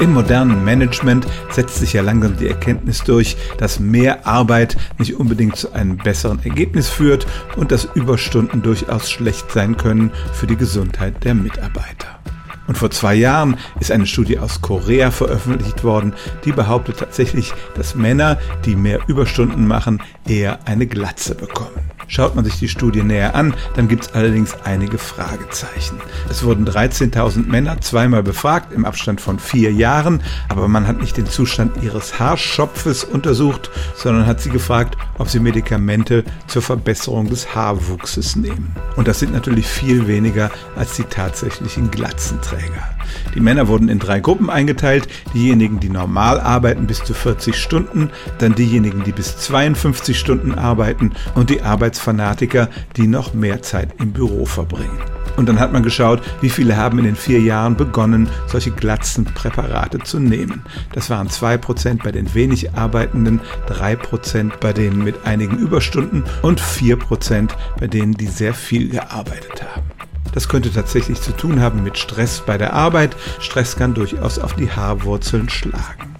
Im modernen Management setzt sich ja langsam die Erkenntnis durch, dass mehr Arbeit nicht unbedingt zu einem besseren Ergebnis führt und dass Überstunden durchaus schlecht sein können für die Gesundheit der Mitarbeiter. Und vor zwei Jahren ist eine Studie aus Korea veröffentlicht worden, die behauptet tatsächlich, dass Männer, die mehr Überstunden machen, eher eine Glatze bekommen. Schaut man sich die Studie näher an, dann gibt es allerdings einige Fragezeichen. Es wurden 13.000 Männer zweimal befragt im Abstand von vier Jahren, aber man hat nicht den Zustand ihres Haarschopfes untersucht, sondern hat sie gefragt, ob sie Medikamente zur Verbesserung des Haarwuchses nehmen. Und das sind natürlich viel weniger als die tatsächlichen Glatzenträger. Die Männer wurden in drei Gruppen eingeteilt. Diejenigen, die normal arbeiten bis zu 40 Stunden, dann diejenigen, die bis 52 Stunden arbeiten und die Arbeitsfanatiker, die noch mehr Zeit im Büro verbringen. Und dann hat man geschaut, wie viele haben in den vier Jahren begonnen, solche Glatzenpräparate zu nehmen. Das waren 2% bei den wenig Arbeitenden, 3% bei denen mit einigen Überstunden und 4% bei denen, die sehr viel gearbeitet haben. Das könnte tatsächlich zu tun haben mit Stress bei der Arbeit. Stress kann durchaus auf die Haarwurzeln schlagen.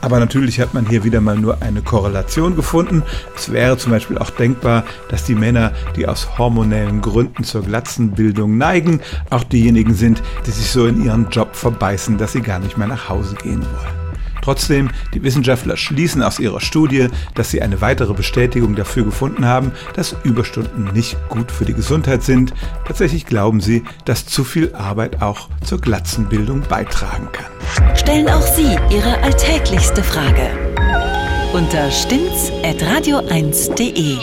Aber natürlich hat man hier wieder mal nur eine Korrelation gefunden. Es wäre zum Beispiel auch denkbar, dass die Männer, die aus hormonellen Gründen zur Glatzenbildung neigen, auch diejenigen sind, die sich so in ihren Job verbeißen, dass sie gar nicht mehr nach Hause gehen wollen. Trotzdem, die Wissenschaftler schließen aus ihrer Studie, dass sie eine weitere Bestätigung dafür gefunden haben, dass Überstunden nicht gut für die Gesundheit sind. Tatsächlich glauben sie, dass zu viel Arbeit auch zur Glatzenbildung beitragen kann. Stellen auch Sie Ihre alltäglichste Frage unter stimmtz.radio1.de.